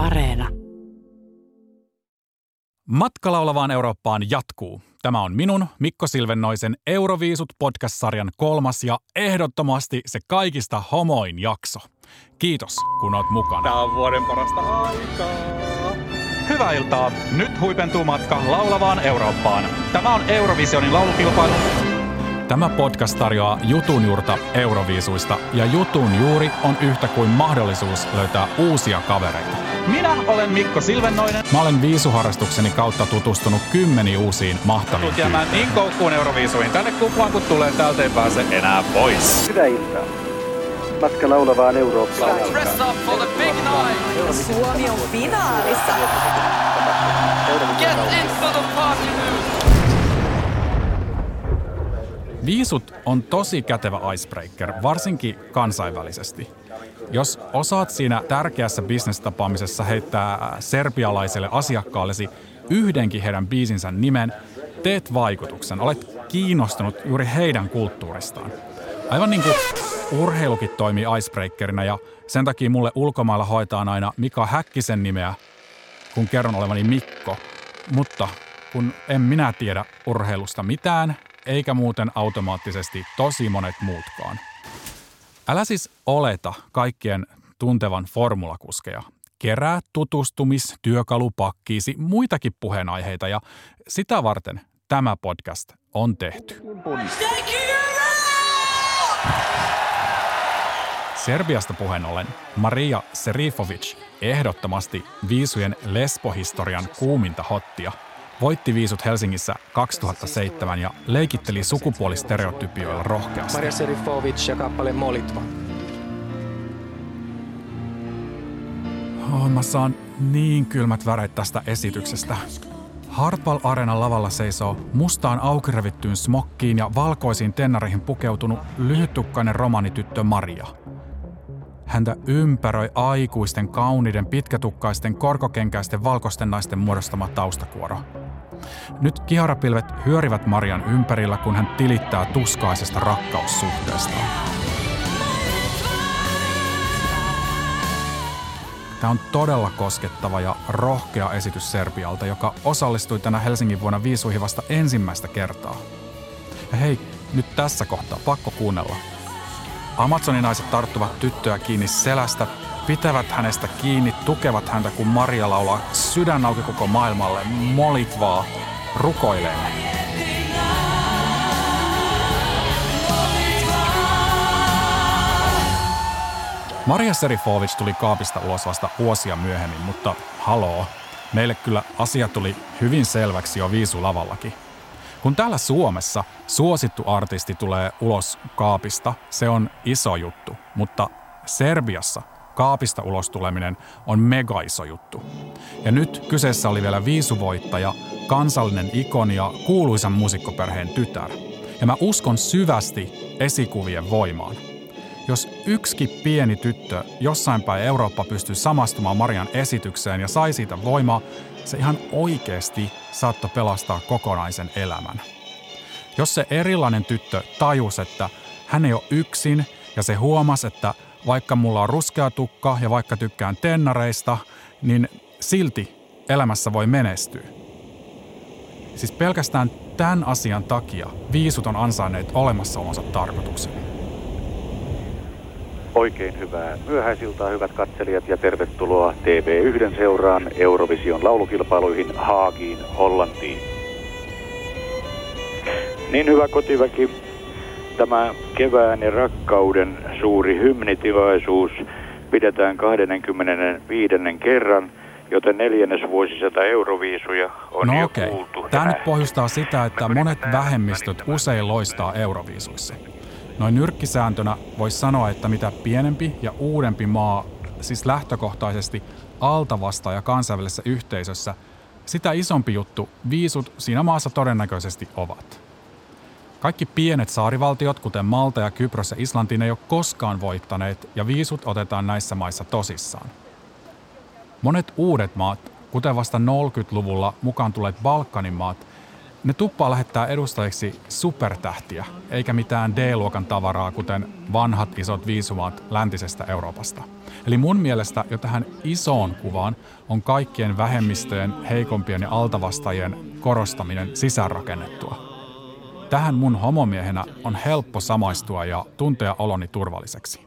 Areena. Matka laulavaan Eurooppaan jatkuu. Tämä on minun, Mikko Silvennoisen Euroviisut podcast-sarjan kolmas ja ehdottomasti se kaikista homoin jakso. Kiitos, kun oot mukana. Tää on vuoden parasta aikaa. Hyvää iltaa. Nyt huipentuu matka laulavaan Eurooppaan. Tämä on Eurovisionin laulukilpailu. Tämä podcast tarjoaa jutun juurta Euroviisuista ja jutun juuri on yhtä kuin mahdollisuus löytää uusia kavereita. Minä olen Mikko Silvennoinen. Mä olen viisuharrastukseni kautta tutustunut kymmeni uusiin mahtaviin Tulet jäämään niin koukkuun Euroviisuihin. Tänne kuplaan kun tulee, täältä ei pääse enää pois. Hyvää iltaa. Matka laulavaan Eurooppaan. Dress up for the big night. Suomi on finaalissa. Get into the party mood. Viisut on tosi kätevä icebreaker, varsinkin kansainvälisesti. Jos osaat siinä tärkeässä bisnestapaamisessa heittää serbialaiselle asiakkaallesi yhdenkin heidän biisinsä nimen, teet vaikutuksen, olet kiinnostunut juuri heidän kulttuuristaan. Aivan niin kuin urheilukin toimii icebreakerina ja sen takia mulle ulkomailla hoitaan aina Mika Häkkisen nimeä, kun kerron olevani Mikko. Mutta kun en minä tiedä urheilusta mitään, eikä muuten automaattisesti tosi monet muutkaan. Älä siis oleta kaikkien tuntevan formulakuskeja. Kerää tutustumis työkalupakkiisi muitakin puheenaiheita ja sitä varten tämä podcast on tehty. Serbiasta puheen ollen Maria Serifovic, ehdottomasti viisujen lesbohistorian kuuminta hottia, voitti viisut Helsingissä 2007 ja leikitteli sukupuolistereotypioilla rohkeasti. Maria Serifovic ja kappale Molitva. Oh, mä saan niin kylmät väreet tästä esityksestä. Hardball Areenan lavalla seisoo mustaan aukirevittyyn smokkiin ja valkoisiin tennareihin pukeutunut lyhyttukkainen romanityttö Maria. Häntä ympäröi aikuisten, kauniiden, pitkätukkaisten, korkokenkäisten valkoisten naisten muodostama taustakuoro. Nyt kiharapilvet hyörivät Marian ympärillä, kun hän tilittää tuskaisesta rakkaussuhteestaan. Tämä on todella koskettava ja rohkea esitys Serbialta, joka osallistui tänä Helsingin vuonna viisuihin vasta ensimmäistä kertaa. Ja hei, nyt tässä kohtaa pakko kuunnella. Amazoninaiset tarttuvat tyttöä kiinni selästä, pitävät hänestä kiinni, tukevat häntä, kun Maria laulaa sydän auki koko maailmalle, molitvaa, rukoilee. Maria Serifovic tuli kaapista ulos vasta vuosia myöhemmin, mutta haloo, meille kyllä asia tuli hyvin selväksi jo viisulavallakin. Kun täällä Suomessa suosittu artisti tulee ulos kaapista, se on iso juttu, mutta Serbiassa kaapista ulos tuleminen on mega iso juttu. Ja nyt kyseessä oli vielä viisuvoittaja, kansallinen ikoni ja kuuluisan muusikkoperheen tytär. Ja mä uskon syvästi esikuvien voimaan. Jos yksikin pieni tyttö jossain päin Eurooppa pystyy samastumaan Marian esitykseen ja sai siitä voimaa, se ihan oikeasti saattoi pelastaa kokonaisen elämän. Jos se erilainen tyttö tajus, että hän ei ole yksin ja se huomasi, että vaikka mulla on ruskea tukka ja vaikka tykkään tennareista, niin silti elämässä voi menestyä. Siis pelkästään tämän asian takia viisut on ansainneet olemassaolonsa tarkoituksen. Oikein hyvää myöhäisiltaa, hyvät katselijat, ja tervetuloa TV1 seuraan Eurovision laulukilpailuihin Haagiin, Hollantiin. Niin hyvä kotiväki, tämä kevään ja rakkauden suuri hymnitilaisuus pidetään 25. kerran, joten neljännes vuosisata euroviisuja on No jo okei. kuultu. Tämä nyt pohjustaa sitä, että monet vähemmistöt usein loistaa euroviisuissa. Noin nyrkkisääntönä voisi sanoa, että mitä pienempi ja uudempi maa, siis lähtökohtaisesti altavastaaja kansainvälisessä yhteisössä, sitä isompi juttu viisut siinä maassa todennäköisesti ovat. Kaikki pienet saarivaltiot, kuten Malta ja Kypros ja Islanti, ne ei ole koskaan voittaneet ja viisut otetaan näissä maissa tosissaan. Monet uudet maat, kuten vasta 40-luvulla mukaan tulleet Balkanin maat, ne tuppaa lähettää edustajiksi supertähtiä, eikä mitään D-luokan tavaraa, kuten vanhat isot viisumaat läntisestä Euroopasta. Eli mun mielestä jo tähän isoon kuvaan on kaikkien vähemmistöjen, heikompien ja altavastajien korostaminen sisäänrakennettua. Tähän mun homomiehenä on helppo samaistua ja tuntea oloni turvalliseksi.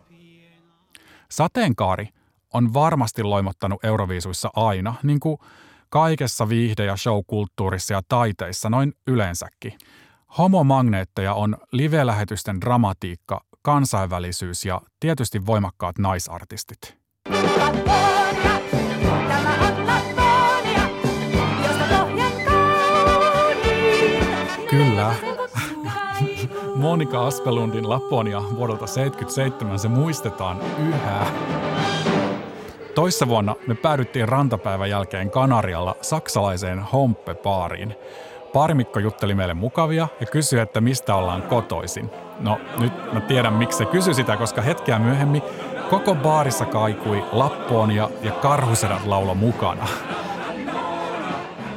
Sateenkaari on varmasti loimottanut Euroviisuissa aina, niin kuin kaikessa viihde- ja showkulttuurissa ja taiteissa noin yleensäkin. Homomagneetteja on live-lähetysten dramatiikka, kansainvälisyys ja tietysti voimakkaat naisartistit. Kyllä. Monika Aspelundin Laponia vuodelta 77 se muistetaan yhä. Toissa vuonna me päädyttiin rantapäivän jälkeen Kanarialla saksalaiseen Hompe-baariin. Paarimikko jutteli meille mukavia ja kysyi, että mistä ollaan kotoisin. No nyt mä tiedän miksi se kysyi sitä, koska hetkeä myöhemmin koko baarissa kaikui Lapponia ja Karhusedat laulo mukana.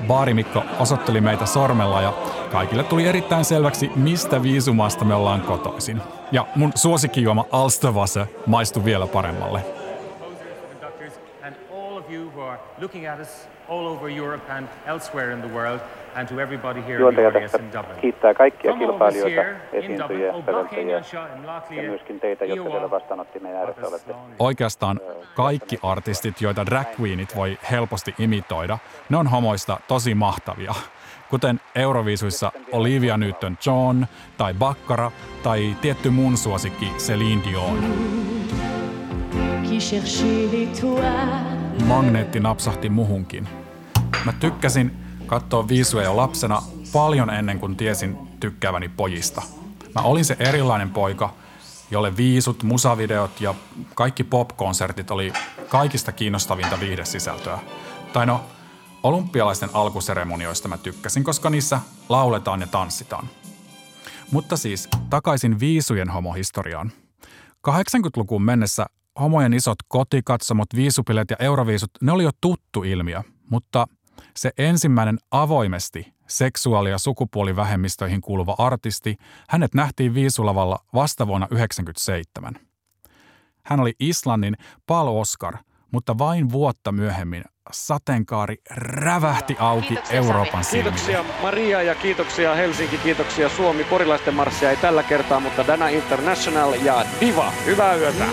Baarimikko osoitteli meitä sormella ja kaikille tuli erittäin selväksi, mistä viisumasta me ollaan kotoisin. Ja mun suosikkijuoma Alstövase maistui vielä paremmalle looking at us all over Europe and elsewhere in the world and to everybody here Juontaja tässä kiittää kaikkia kilpailijoita, esiintyjiä, säveltäjiä ja myöskin teitä, jotka siellä vastaanottimien ääressä olette. Oikeastaan kaikki artistit, joita drag queenit voi helposti imitoida, ne on homoista tosi mahtavia. Kuten Euroviisuissa Olivia Newton-John tai Bakkara tai tietty mun suosikki Celine Dion. Qui cherchait l'étoile magneetti napsahti muhunkin. Mä tykkäsin katsoa viisuja lapsena paljon ennen kuin tiesin tykkääväni pojista. Mä olin se erilainen poika, jolle viisut, musavideot ja kaikki popkonsertit oli kaikista kiinnostavinta viihdesisältöä. Tai no, olympialaisten alkuseremonioista mä tykkäsin, koska niissä lauletaan ja tanssitaan. Mutta siis takaisin viisujen homohistoriaan. 80-lukuun mennessä homojen isot kotikatsomot, viisupilet ja euroviisut, ne oli jo tuttu ilmiö, mutta se ensimmäinen avoimesti seksuaali- ja sukupuolivähemmistöihin kuuluva artisti, hänet nähtiin viisulavalla vasta vuonna 1997. Hän oli Islannin Paul Oscar, mutta vain vuotta myöhemmin sateenkaari rävähti auki kiitoksia, Euroopan silmille. Kiitoksia Maria ja kiitoksia Helsinki, kiitoksia Suomi. Porilaisten marssia ei tällä kertaa, mutta Dana International ja Diva. Hyvää yötä.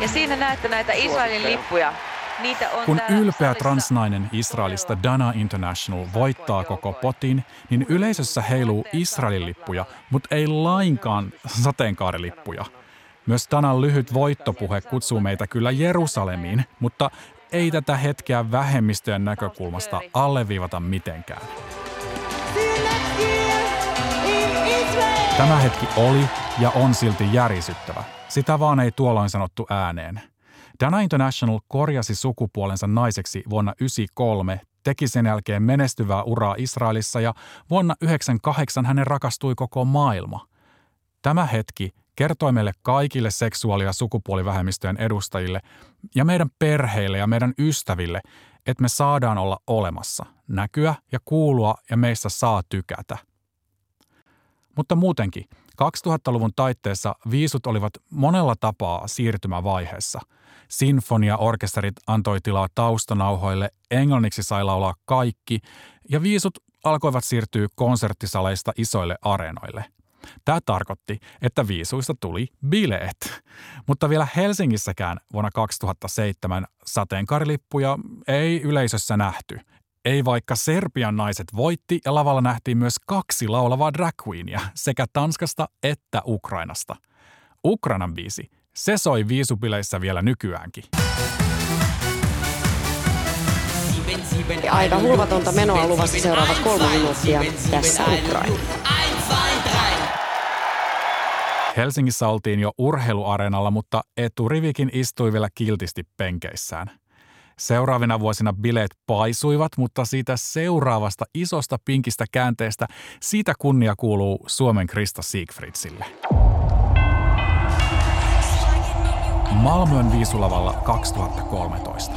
Ja siinä näette näitä Israelin lippuja. Niitä on Kun ylpeä transnainen Israelista Dana International voittaa koko potin, niin yleisössä heiluu Israelin lippuja, mutta ei lainkaan sateenkaarilippuja – myös Tanan lyhyt voittopuhe kutsuu meitä kyllä Jerusalemiin, mutta ei tätä hetkeä vähemmistöjen näkökulmasta alleviivata mitenkään. Tämä hetki oli ja on silti järisyttävä. Sitä vaan ei tuolloin sanottu ääneen. Dana International korjasi sukupuolensa naiseksi vuonna 1993, teki sen jälkeen menestyvää uraa Israelissa ja vuonna 1998 hänen rakastui koko maailma. Tämä hetki kertoi meille kaikille seksuaali- ja sukupuolivähemmistöjen edustajille ja meidän perheille ja meidän ystäville, että me saadaan olla olemassa, näkyä ja kuulua ja meistä saa tykätä. Mutta muutenkin, 2000-luvun taitteessa viisut olivat monella tapaa siirtymävaiheessa. Sinfonia-orkesterit antoi tilaa taustanauhoille, englanniksi sai laulaa kaikki, ja viisut alkoivat siirtyä konserttisaleista isoille areenoille – Tämä tarkoitti, että viisuista tuli bileet. Mutta vielä Helsingissäkään vuonna 2007 sateenkaarilippuja ei yleisössä nähty. Ei vaikka Serbian naiset voitti ja lavalla nähtiin myös kaksi laulavaa drag queenia sekä Tanskasta että Ukrainasta. Ukrainan biisi, se soi viisupileissä vielä nykyäänkin. Aika hulvatonta menoa luvassa seuraavat kolme minuuttia. Tässä Ukraina. Helsingissä oltiin jo urheiluareenalla, mutta eturivikin istui vielä kiltisti penkeissään. Seuraavina vuosina bileet paisuivat, mutta siitä seuraavasta isosta pinkistä käänteestä siitä kunnia kuuluu Suomen Krista Siegfriedsille. Malmön viisulavalla 2013.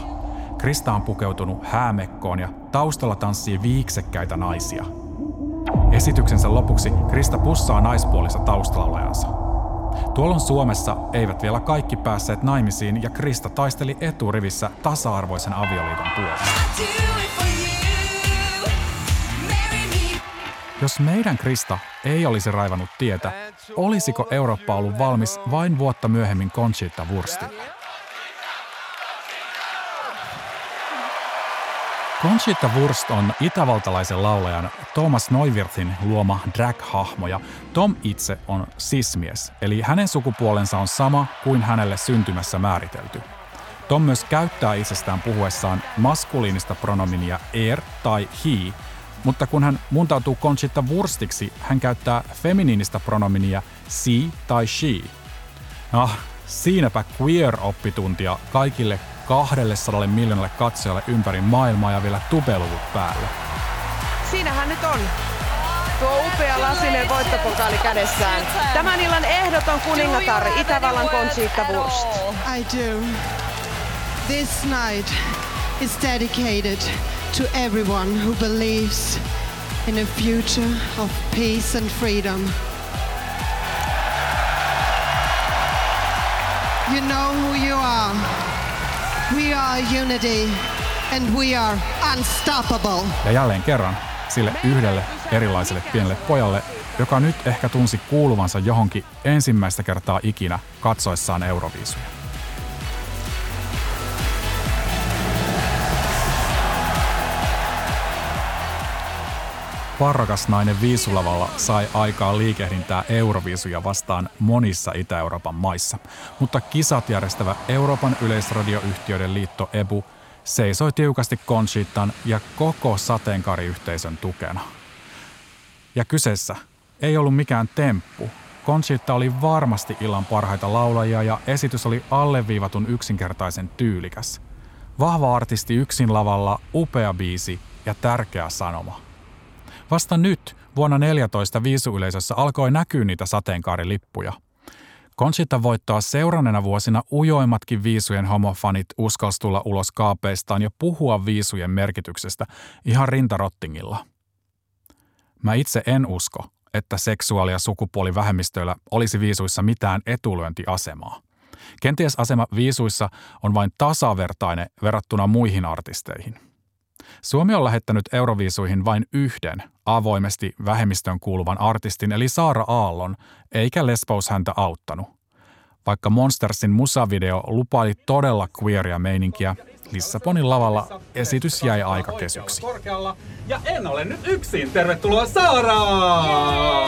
Krista on pukeutunut häämekkoon ja taustalla tanssii viiksekkäitä naisia. Esityksensä lopuksi Krista pussaa naispuolissa taustalaulajansa. Tuolloin Suomessa eivät vielä kaikki päässeet naimisiin ja Krista taisteli eturivissä tasa-arvoisen avioliiton puolesta. Jos meidän Krista ei olisi raivannut tietä, olisiko Eurooppa ollut valmis vain vuotta myöhemmin Conchita Wurstille? Conchita Wurst on itävaltalaisen laulajan Thomas Neuwirthin luoma drag-hahmo ja Tom itse on sismies, eli hänen sukupuolensa on sama kuin hänelle syntymässä määritelty. Tom myös käyttää itsestään puhuessaan maskuliinista pronominia er tai he, mutta kun hän muuntautuu Conchita Wurstiksi, hän käyttää feminiinistä pronominia she tai she. No, siinäpä queer-oppituntia kaikille 200 miljoonalle katsojalle ympäri maailmaa ja vielä tubeluvut päälle. Siinähän nyt on tuo upea lasinen voittopokaali kädessään. Tämän illan ehdoton kuningatar, Itävallan Conchita Wurst. I do. This night is dedicated to everyone who believes in a future of peace and freedom. You know who you are. We are unity and we are unstoppable. Ja jälleen kerran sille yhdelle erilaiselle pienelle pojalle, joka nyt ehkä tunsi kuuluvansa johonkin ensimmäistä kertaa ikinä katsoessaan Euroviisuja. Parrakas nainen viisulavalla sai aikaa liikehdintää Euroviisuja vastaan monissa Itä-Euroopan maissa, mutta kisat järjestävä Euroopan yleisradioyhtiöiden liitto EBU seisoi tiukasti Conchitan ja koko sateenkaariyhteisön tukena. Ja kyseessä ei ollut mikään temppu. Conchita oli varmasti illan parhaita laulajia ja esitys oli alleviivatun yksinkertaisen tyylikäs. Vahva artisti yksin lavalla, upea biisi ja tärkeä sanoma. Vasta nyt, vuonna 14 viisuyleisössä alkoi näkyä niitä sateenkaarilippuja. Conchita voittaa seurannena vuosina ujoimmatkin viisujen homofanit uskalsi tulla ulos kaapeistaan ja puhua viisujen merkityksestä ihan rintarottingilla. Mä itse en usko, että seksuaali- ja sukupuolivähemmistöillä olisi viisuissa mitään etulyöntiasemaa. Kenties asema viisuissa on vain tasavertainen verrattuna muihin artisteihin. Suomi on lähettänyt Euroviisuihin vain yhden avoimesti vähemmistön kuuluvan artistin eli Saara Aallon, eikä Lesbos häntä auttanut. Vaikka Monstersin musavideo lupaili todella queeria meininkiä, Lissabonin lavalla esitys jäi aika kesyksi. Ja en ole nyt yksin. Tervetuloa Saara!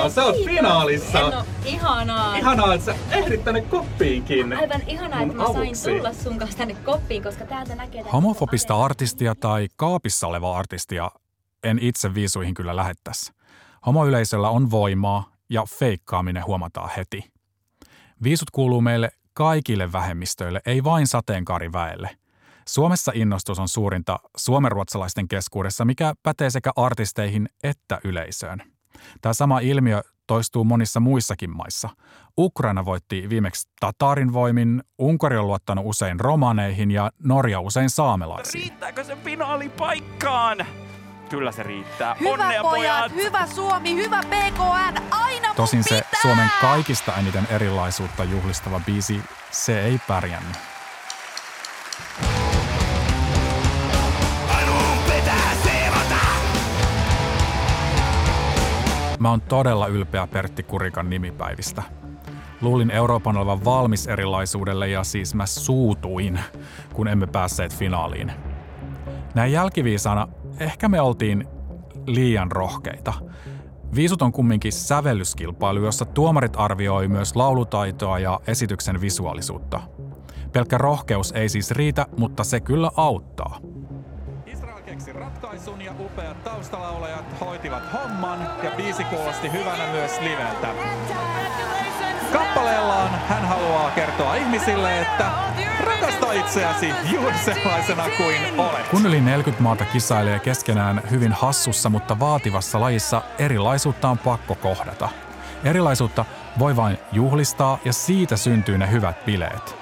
Sä oot finaalissa! No, ihanaa! Ihanaa, että sä ehdit tänne koppiinkin. Aivan ihanaa, että mä sain avuksi. tulla sun kanssa tänne koppiin, koska täältä näkee... Homofobista artistia tai kaapissa olevaa artistia en itse viisuihin kyllä lähettäisi. Homoyleisöllä on voimaa ja feikkaaminen huomataan heti. Viisut kuuluu meille kaikille vähemmistöille, ei vain sateenkaariväelle. Suomessa innostus on suurinta suomenruotsalaisten keskuudessa, mikä pätee sekä artisteihin että yleisöön. Tämä sama ilmiö toistuu monissa muissakin maissa. Ukraina voitti viimeksi Tatarin voimin, Unkari on luottanut usein romaneihin ja Norja usein saamelaisiin. Riittääkö se finaalipaikkaan? Kyllä se riittää. Hyvä Onnea pojat, hyvä Suomi, hyvä PKN, aina mun Tosin se pitää! Suomen kaikista eniten erilaisuutta juhlistava biisi, se ei pärjännyt. Mä oon todella ylpeä Pertti Kurikan nimipäivistä. Luulin Euroopan olevan valmis erilaisuudelle ja siis mä suutuin, kun emme päässeet finaaliin. Näin jälkiviisana ehkä me oltiin liian rohkeita. Viisut on kumminkin sävellyskilpailu, jossa tuomarit arvioi myös laulutaitoa ja esityksen visuaalisuutta. Pelkkä rohkeus ei siis riitä, mutta se kyllä auttaa. Ratkaisun ja upeat taustalaulajat hoitivat homman ja biisi kuulosti hyvänä myös liveltä. Kappaleellaan hän haluaa kertoa ihmisille, että rakasta itseäsi juuri sellaisena kuin olet. Kun yli 40 maata kisailee keskenään hyvin hassussa, mutta vaativassa lajissa, erilaisuutta on pakko kohdata. Erilaisuutta voi vain juhlistaa ja siitä syntyy ne hyvät bileet.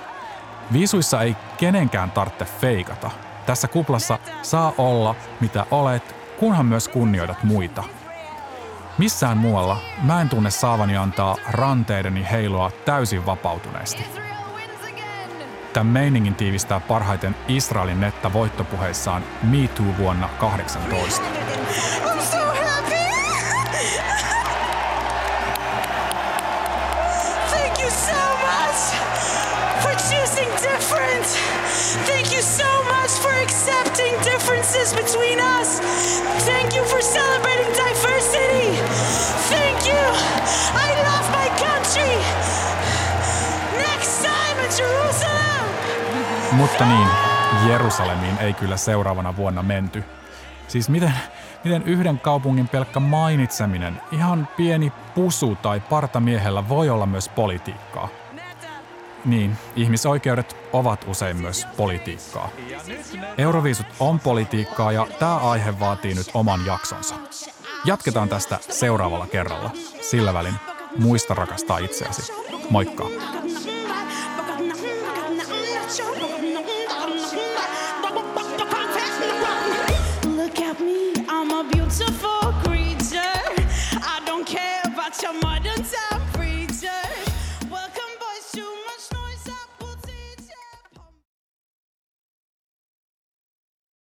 Viisuissa ei kenenkään tarvitse feikata. Tässä kuplassa saa olla mitä olet, kunhan myös kunnioitat muita. Missään muualla mä en tunne saavani antaa ranteideni heilua täysin vapautuneesti. Tämän meiningin tiivistää parhaiten Israelin netta voittopuheissaan Me Too vuonna 18. Mutta niin, Jerusalemiin ei kyllä seuraavana vuonna menty. Siis miten, miten yhden kaupungin pelkkä mainitseminen, ihan pieni pusu tai partamiehellä voi olla myös politiikkaa? Niin, ihmisoikeudet ovat usein myös politiikkaa. Euroviisut on politiikkaa ja tämä aihe vaatii nyt oman jaksonsa. Jatketaan tästä seuraavalla kerralla. Sillä välin muista rakastaa itseäsi. Moikka!